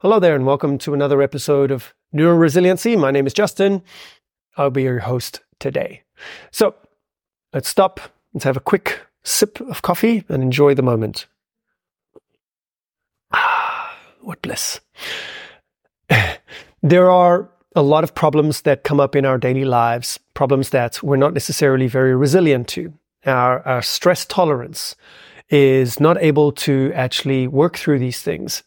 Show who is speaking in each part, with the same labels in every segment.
Speaker 1: Hello there, and welcome to another episode of Neuroresiliency. My name is Justin. I'll be your host today. So let's stop, let's have a quick sip of coffee and enjoy the moment. Ah, what bliss. there are a lot of problems that come up in our daily lives, problems that we're not necessarily very resilient to. Our, our stress tolerance is not able to actually work through these things.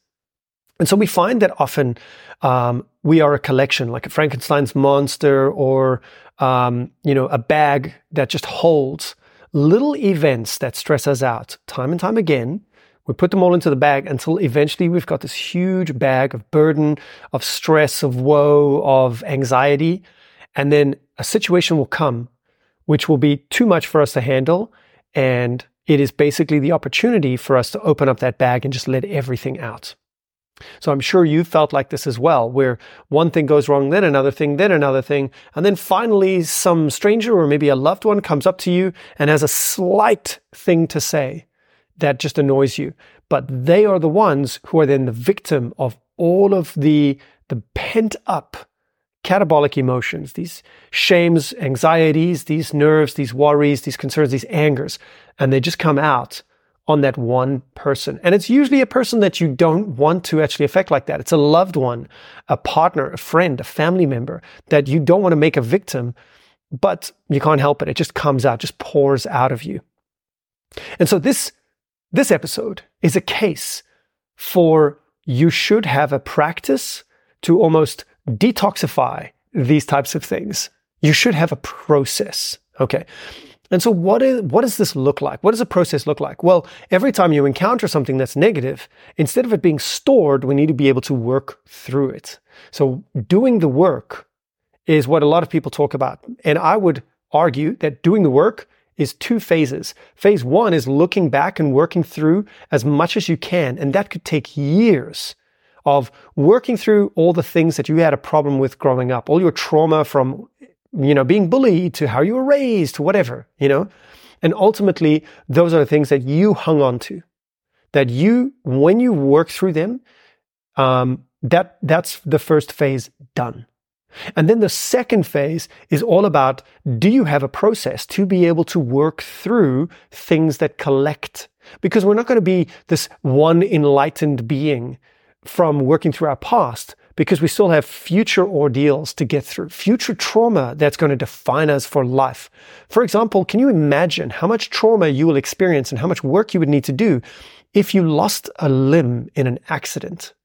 Speaker 1: And so we find that often um, we are a collection, like a Frankenstein's monster, or um, you know, a bag that just holds little events that stress us out time and time again. We put them all into the bag until eventually we've got this huge bag of burden, of stress, of woe, of anxiety. And then a situation will come which will be too much for us to handle. And it is basically the opportunity for us to open up that bag and just let everything out. So I'm sure you felt like this as well, where one thing goes wrong, then another thing, then another thing. And then finally, some stranger or maybe a loved one comes up to you and has a slight thing to say that just annoys you. But they are the ones who are then the victim of all of the, the pent up catabolic emotions, these shames, anxieties, these nerves, these worries, these concerns, these angers. And they just come out on that one person. And it's usually a person that you don't want to actually affect like that. It's a loved one, a partner, a friend, a family member that you don't want to make a victim, but you can't help it. It just comes out, just pours out of you. And so this, this episode is a case for you should have a practice to almost detoxify these types of things. You should have a process. Okay. And so what is, what does this look like? What does a process look like? Well, every time you encounter something that's negative, instead of it being stored, we need to be able to work through it. So doing the work is what a lot of people talk about. And I would argue that doing the work is two phases. Phase one is looking back and working through as much as you can. And that could take years of working through all the things that you had a problem with growing up, all your trauma from you know, being bullied to how you were raised to whatever, you know? And ultimately, those are the things that you hung on to. That you, when you work through them, um, that, that's the first phase done. And then the second phase is all about do you have a process to be able to work through things that collect? Because we're not going to be this one enlightened being from working through our past because we still have future ordeals to get through, future trauma that's going to define us for life. For example, can you imagine how much trauma you will experience and how much work you would need to do if you lost a limb in an accident?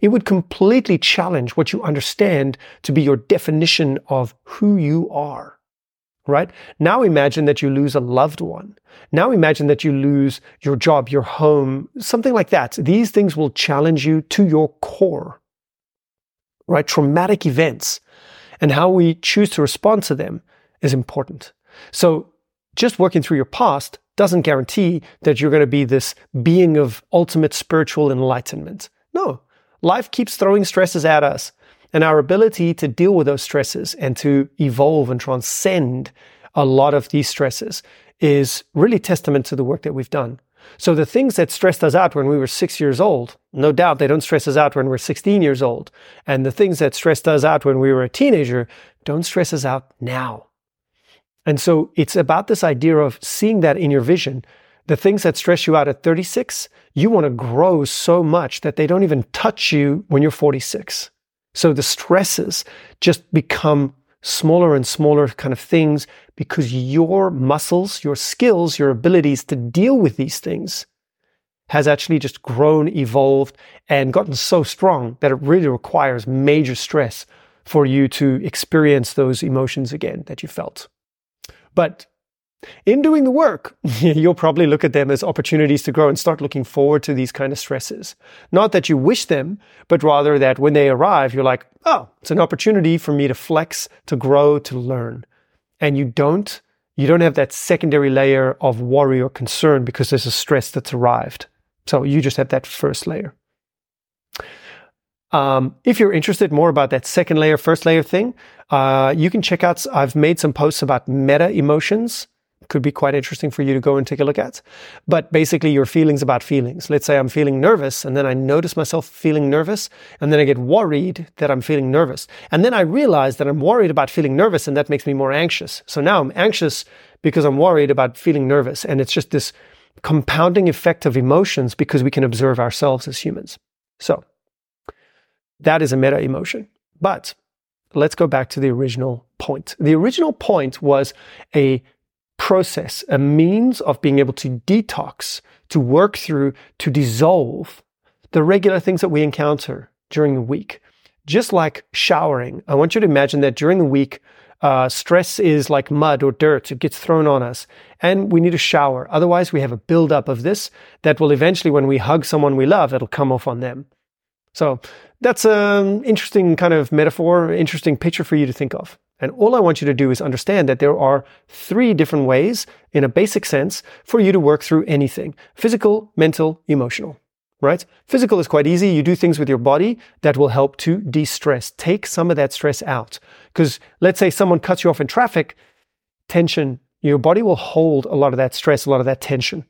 Speaker 1: It would completely challenge what you understand to be your definition of who you are. Right? Now imagine that you lose a loved one. Now imagine that you lose your job, your home, something like that. These things will challenge you to your core right? Traumatic events and how we choose to respond to them is important. So just working through your past doesn't guarantee that you're going to be this being of ultimate spiritual enlightenment. No, life keeps throwing stresses at us. And our ability to deal with those stresses and to evolve and transcend a lot of these stresses is really testament to the work that we've done. So the things that stressed us out when we were six years old, no doubt they don't stress us out when we're 16 years old. And the things that stressed us out when we were a teenager don't stress us out now. And so it's about this idea of seeing that in your vision. The things that stress you out at 36, you want to grow so much that they don't even touch you when you're 46. So the stresses just become smaller and smaller kind of things because your muscles, your skills, your abilities to deal with these things has actually just grown, evolved, and gotten so strong that it really requires major stress for you to experience those emotions again that you felt. But in doing the work, you'll probably look at them as opportunities to grow and start looking forward to these kind of stresses. Not that you wish them, but rather that when they arrive, you're like, oh, it's an opportunity for me to flex, to grow, to learn. And you don't, you don't have that secondary layer of worry or concern because there's a stress that's arrived. So you just have that first layer. Um, if you're interested more about that second layer, first layer thing, uh, you can check out, I've made some posts about meta emotions could be quite interesting for you to go and take a look at. But basically, your feelings about feelings. Let's say I'm feeling nervous, and then I notice myself feeling nervous, and then I get worried that I'm feeling nervous. And then I realize that I'm worried about feeling nervous, and that makes me more anxious. So now I'm anxious because I'm worried about feeling nervous. And it's just this compounding effect of emotions because we can observe ourselves as humans. So that is a meta emotion. But let's go back to the original point. The original point was a process, a means of being able to detox, to work through, to dissolve the regular things that we encounter during the week. Just like showering, I want you to imagine that during the week, uh, stress is like mud or dirt. It gets thrown on us and we need a shower. Otherwise, we have a buildup of this that will eventually, when we hug someone we love, it'll come off on them. So that's an interesting kind of metaphor, interesting picture for you to think of. And all I want you to do is understand that there are three different ways, in a basic sense, for you to work through anything physical, mental, emotional. Right? Physical is quite easy. You do things with your body that will help to de stress. Take some of that stress out. Because let's say someone cuts you off in traffic, tension, your body will hold a lot of that stress, a lot of that tension.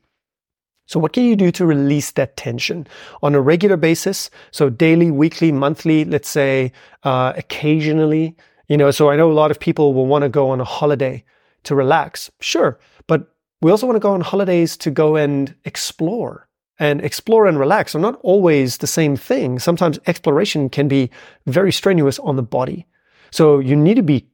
Speaker 1: So, what can you do to release that tension on a regular basis? So, daily, weekly, monthly, let's say uh, occasionally. You know, so I know a lot of people will want to go on a holiday to relax. Sure. But we also want to go on holidays to go and explore. And explore and relax are not always the same thing. Sometimes exploration can be very strenuous on the body. So you need to be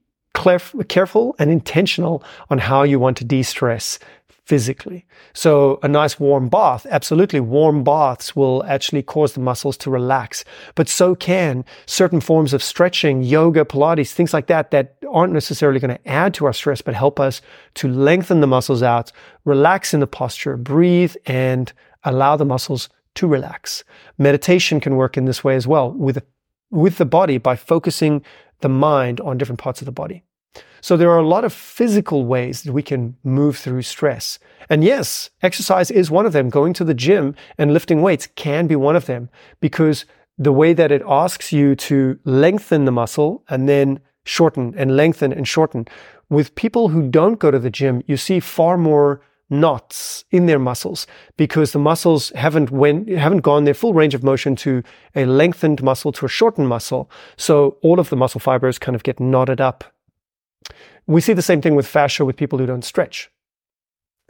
Speaker 1: careful and intentional on how you want to de stress physically. So a nice warm bath, absolutely warm baths will actually cause the muscles to relax, but so can certain forms of stretching, yoga, Pilates, things like that that aren't necessarily going to add to our stress, but help us to lengthen the muscles out, relax in the posture, breathe and allow the muscles to relax. Meditation can work in this way as well with with the body by focusing the mind on different parts of the body. So there are a lot of physical ways that we can move through stress. And yes, exercise is one of them. Going to the gym and lifting weights can be one of them because the way that it asks you to lengthen the muscle and then shorten and lengthen and shorten. With people who don't go to the gym, you see far more knots in their muscles because the muscles haven't went haven't gone their full range of motion to a lengthened muscle to a shortened muscle so all of the muscle fibers kind of get knotted up we see the same thing with fascia with people who don't stretch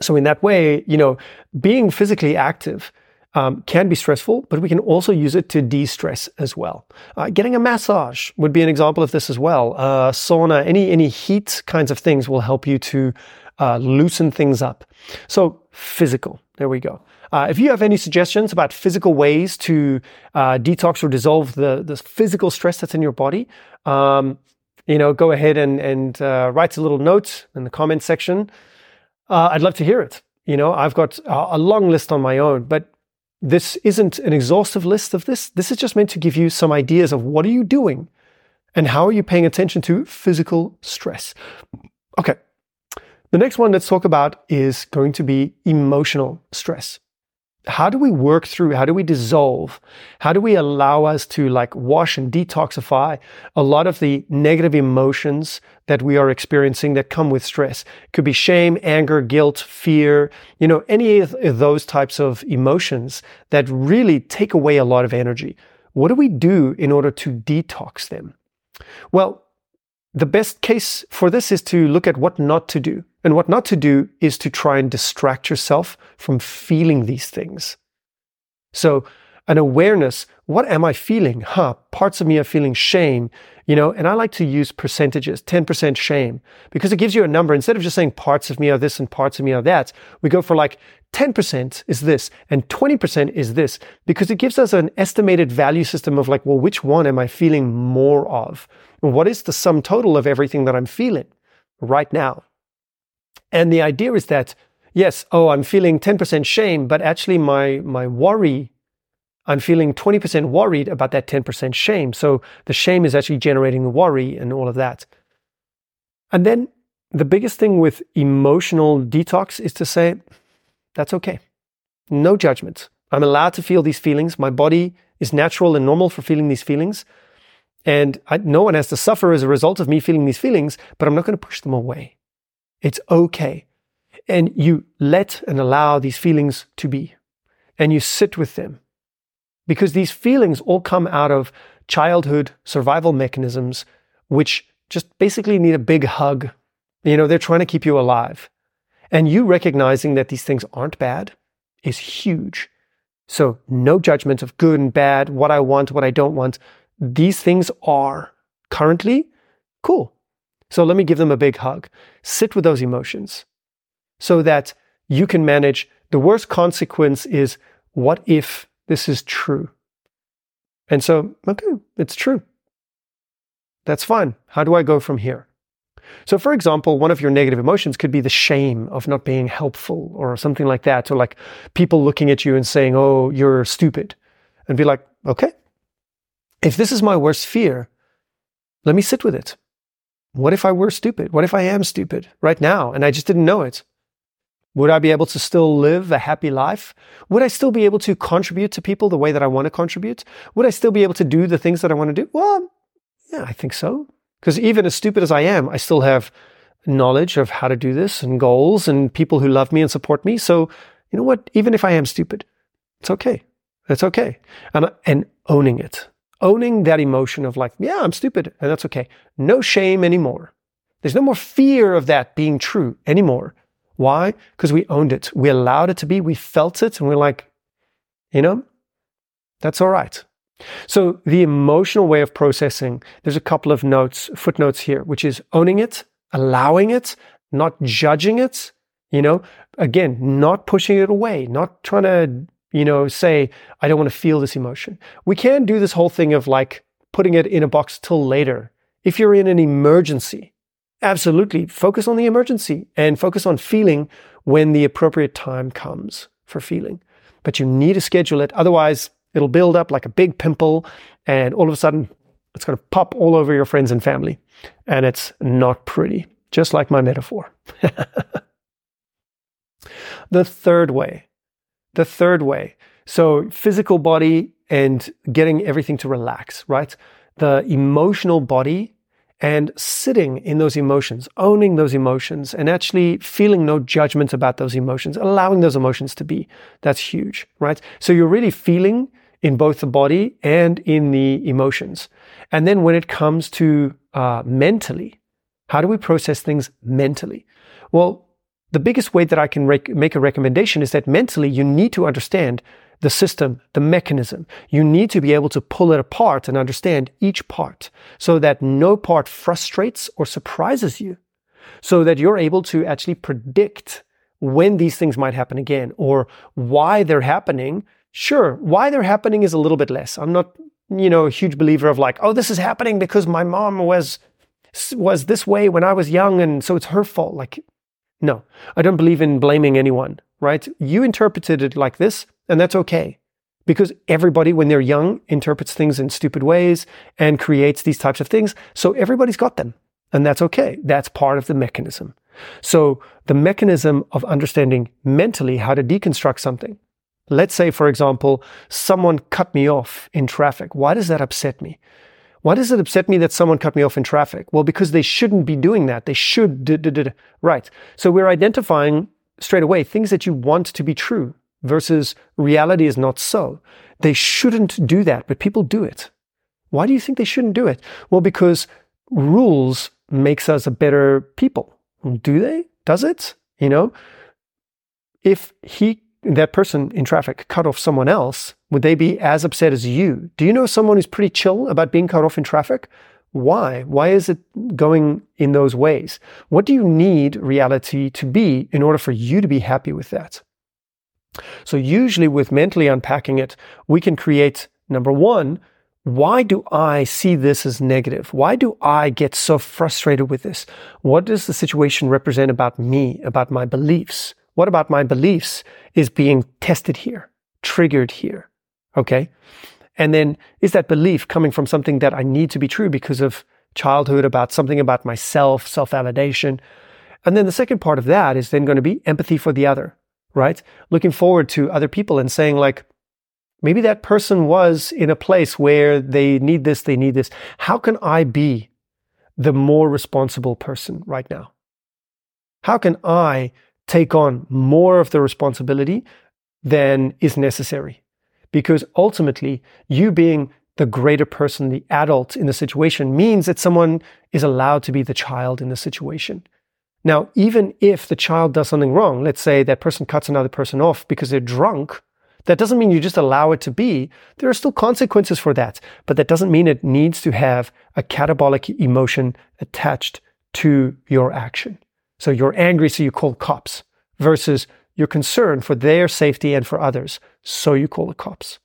Speaker 1: so in that way you know being physically active um, can be stressful, but we can also use it to de-stress as well. Uh, getting a massage would be an example of this as well. Uh, sauna, any any heat kinds of things will help you to uh, loosen things up. So physical, there we go. Uh, if you have any suggestions about physical ways to uh, detox or dissolve the, the physical stress that's in your body, um, you know, go ahead and, and uh, write a little note in the comment section. Uh, I'd love to hear it. You know, I've got a, a long list on my own, but this isn't an exhaustive list of this. This is just meant to give you some ideas of what are you doing and how are you paying attention to physical stress. Okay, the next one let's talk about is going to be emotional stress. How do we work through? How do we dissolve? How do we allow us to like wash and detoxify a lot of the negative emotions that we are experiencing that come with stress? It could be shame, anger, guilt, fear, you know, any of those types of emotions that really take away a lot of energy. What do we do in order to detox them? Well, the best case for this is to look at what not to do. And what not to do is to try and distract yourself from feeling these things. So, an awareness what am I feeling? Huh, parts of me are feeling shame, you know, and I like to use percentages 10% shame because it gives you a number. Instead of just saying parts of me are this and parts of me are that, we go for like 10% is this and 20% is this because it gives us an estimated value system of like, well, which one am I feeling more of? What is the sum total of everything that I'm feeling right now? And the idea is that, yes, oh, I'm feeling 10% shame, but actually my, my worry, I'm feeling 20% worried about that 10% shame. So the shame is actually generating the worry and all of that. And then the biggest thing with emotional detox is to say, that's okay. No judgment. I'm allowed to feel these feelings. My body is natural and normal for feeling these feelings. And I, no one has to suffer as a result of me feeling these feelings, but I'm not going to push them away. It's okay. And you let and allow these feelings to be. And you sit with them. Because these feelings all come out of childhood survival mechanisms, which just basically need a big hug. You know, they're trying to keep you alive. And you recognizing that these things aren't bad is huge. So, no judgment of good and bad, what I want, what I don't want. These things are currently cool. So, let me give them a big hug. Sit with those emotions so that you can manage. The worst consequence is what if this is true? And so, okay, it's true. That's fine. How do I go from here? So, for example, one of your negative emotions could be the shame of not being helpful or something like that. Or like people looking at you and saying, oh, you're stupid. And be like, okay, if this is my worst fear, let me sit with it. What if I were stupid? What if I am stupid right now and I just didn't know it? Would I be able to still live a happy life? Would I still be able to contribute to people the way that I want to contribute? Would I still be able to do the things that I want to do? Well, yeah, I think so. Because even as stupid as I am, I still have knowledge of how to do this and goals and people who love me and support me. So, you know what? Even if I am stupid, it's okay. It's okay. And, and owning it, owning that emotion of like, yeah, I'm stupid and that's okay. No shame anymore. There's no more fear of that being true anymore. Why? Because we owned it. We allowed it to be. We felt it and we're like, you know, that's all right. So the emotional way of processing, there's a couple of notes, footnotes here, which is owning it, allowing it, not judging it, you know, again, not pushing it away, not trying to, you know, say, I don't want to feel this emotion. We can do this whole thing of like putting it in a box till later. If you're in an emergency, absolutely focus on the emergency and focus on feeling when the appropriate time comes for feeling. But you need to schedule it. Otherwise, It'll build up like a big pimple, and all of a sudden, it's going to pop all over your friends and family. And it's not pretty, just like my metaphor. the third way, the third way. So, physical body and getting everything to relax, right? The emotional body and sitting in those emotions, owning those emotions, and actually feeling no judgment about those emotions, allowing those emotions to be. That's huge, right? So you're really feeling in both the body and in the emotions. And then when it comes to uh, mentally, how do we process things mentally? Well, the biggest way that I can rec- make a recommendation is that mentally you need to understand the system, the mechanism. You need to be able to pull it apart and understand each part so that no part frustrates or surprises you. So that you're able to actually predict when these things might happen again or why they're happening Sure, why they're happening is a little bit less. I'm not, you know, a huge believer of like, oh, this is happening because my mom was was this way when I was young and so it's her fault. Like, no, I don't believe in blaming anyone, right? You interpreted it like this, and that's okay. Because everybody, when they're young, interprets things in stupid ways and creates these types of things. So everybody's got them. And that's okay. That's part of the mechanism. So the mechanism of understanding mentally how to deconstruct something Let's say, for example, someone cut me off in traffic. Why does that upset me? Why does it upset me that someone cut me off in traffic? Well, because they shouldn't be doing that. They should. Right. So we're identifying straight away things that you want to be true versus reality is not so. They shouldn't do that, but people do it. Why do you think they shouldn't do it? Well, because rules makes us a better people. Do they? Does it? You know, if he that person in traffic cut off someone else, would they be as upset as you? Do you know someone who's pretty chill about being cut off in traffic? Why? Why is it going in those ways? What do you need reality to be in order for you to be happy with that? So, usually, with mentally unpacking it, we can create number one, why do I see this as negative? Why do I get so frustrated with this? What does the situation represent about me, about my beliefs? What about my beliefs is being tested here, triggered here? Okay. And then is that belief coming from something that I need to be true because of childhood, about something about myself, self validation? And then the second part of that is then going to be empathy for the other, right? Looking forward to other people and saying, like, maybe that person was in a place where they need this, they need this. How can I be the more responsible person right now? How can I take on more of the responsibility than is necessary. Because ultimately, you being the greater person, the adult in the situation, means that someone is allowed to be the child in the situation. Now, even if the child does something wrong, let's say that person cuts another person off because they're drunk, that doesn't mean you just allow it to be. There are still consequences for that, but that doesn't mean it needs to have a catabolic emotion attached to your action. So you're angry, so you call cops, versus you're concerned for their safety and for others, so you call the cops.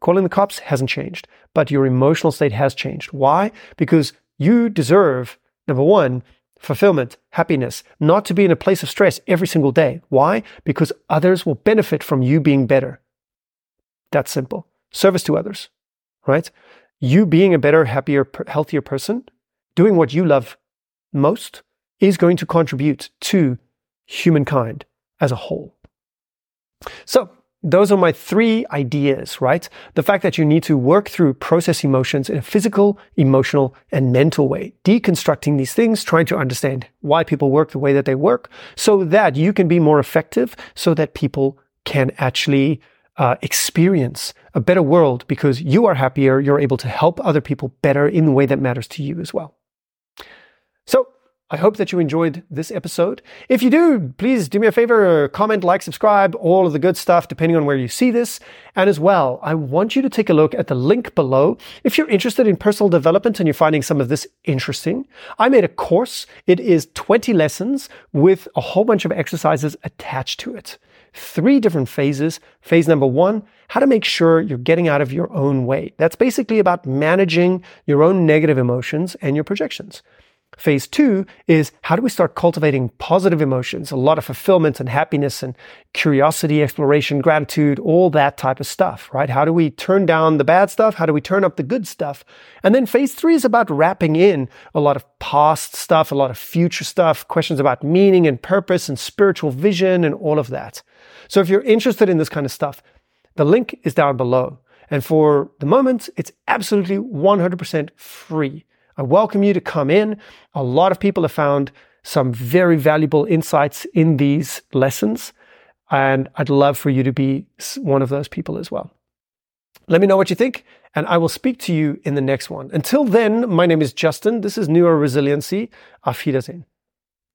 Speaker 1: Calling the cops hasn't changed, but your emotional state has changed. Why? Because you deserve, number one, fulfillment, happiness, not to be in a place of stress every single day. Why? Because others will benefit from you being better. That's simple. Service to others, right? You being a better, happier, healthier person, doing what you love most, is going to contribute to humankind as a whole. So, those are my three ideas, right? The fact that you need to work through process emotions in a physical, emotional, and mental way, deconstructing these things, trying to understand why people work the way that they work so that you can be more effective, so that people can actually uh, experience a better world because you are happier, you're able to help other people better in the way that matters to you as well. So, I hope that you enjoyed this episode. If you do, please do me a favor, comment, like, subscribe, all of the good stuff, depending on where you see this. And as well, I want you to take a look at the link below. If you're interested in personal development and you're finding some of this interesting, I made a course. It is 20 lessons with a whole bunch of exercises attached to it. Three different phases. Phase number one, how to make sure you're getting out of your own way. That's basically about managing your own negative emotions and your projections. Phase two is how do we start cultivating positive emotions, a lot of fulfillment and happiness and curiosity, exploration, gratitude, all that type of stuff, right? How do we turn down the bad stuff? How do we turn up the good stuff? And then phase three is about wrapping in a lot of past stuff, a lot of future stuff, questions about meaning and purpose and spiritual vision and all of that. So if you're interested in this kind of stuff, the link is down below. And for the moment, it's absolutely 100% free. I welcome you to come in. A lot of people have found some very valuable insights in these lessons, and I'd love for you to be one of those people as well. Let me know what you think, and I will speak to you in the next one. Until then, my name is Justin. This is Neuro Resiliency. Auf Wiedersehen.